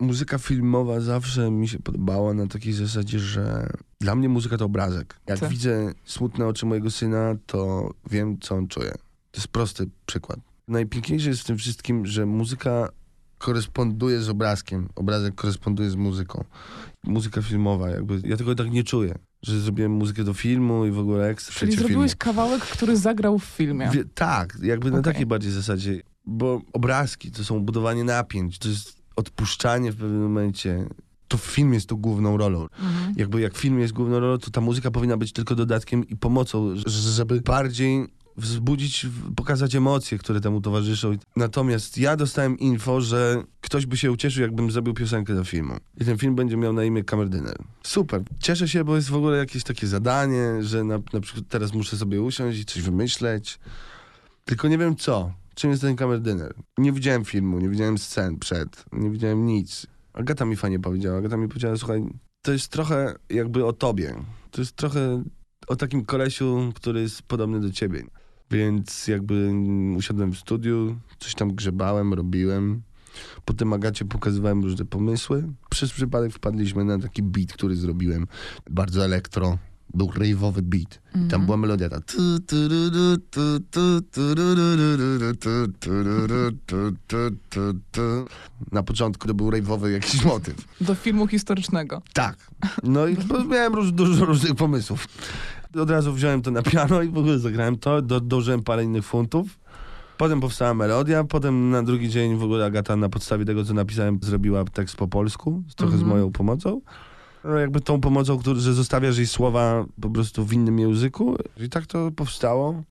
muzyka filmowa zawsze mi się podobała na takiej zasadzie, że dla mnie muzyka to obrazek. Jak Co? widzę smutne oczy mojego syna, to wiem, co on czuje. To jest prosty przykład. Najpiękniejsze jest w tym wszystkim, że muzyka koresponduje z obrazkiem, obrazek koresponduje z muzyką. Muzyka filmowa, jakby ja tego tak nie czuję, że zrobiłem muzykę do filmu i w ogóle ekstra. Czyli zrobiłeś filmu. kawałek, który zagrał w filmie. Wie, tak, jakby na Okej. takiej bardziej zasadzie, bo obrazki to są budowanie napięć, to jest odpuszczanie w pewnym momencie. To film jest tu główną rolą. Mhm. Jakby jak film jest główną rolą, to ta muzyka powinna być tylko dodatkiem i pomocą, żeby bardziej wzbudzić, pokazać emocje, które temu towarzyszą. Natomiast ja dostałem info, że ktoś by się ucieszył, jakbym zrobił piosenkę do filmu. I ten film będzie miał na imię Kamerdyner. Super. Cieszę się, bo jest w ogóle jakieś takie zadanie, że na, na przykład teraz muszę sobie usiąść i coś wymyśleć. Tylko nie wiem co. Czym jest ten kamerdyner? Nie widziałem filmu, nie widziałem scen przed, nie widziałem nic. Agata mi fajnie powiedziała. Agata mi powiedziała, słuchaj, to jest trochę jakby o tobie. To jest trochę o takim kolesiu, który jest podobny do ciebie. Więc jakby mm, usiadłem w studiu, coś tam grzebałem, robiłem. Potem Agacie pokazywałem różne pomysły. Przez przypadek wpadliśmy na taki beat, który zrobiłem. Bardzo elektro. Był rave'owy beat. Tam Mhm. była melodia ta. Na początku to był rave'owy jakiś motyw. Do filmu historycznego. Tak. No i miałem róż, dużo różnych pomysłów. Od razu wziąłem to na piano i w ogóle zagrałem to, do, dołożyłem parę innych funtów. Potem powstała melodia, potem na drugi dzień w ogóle Agata na podstawie tego, co napisałem, zrobiła tekst po polsku, z- trochę z Mhm. moją pomocą. No jakby tą pomocą, który, że zostawiasz jej słowa po prostu w innym języku. I tak to powstało.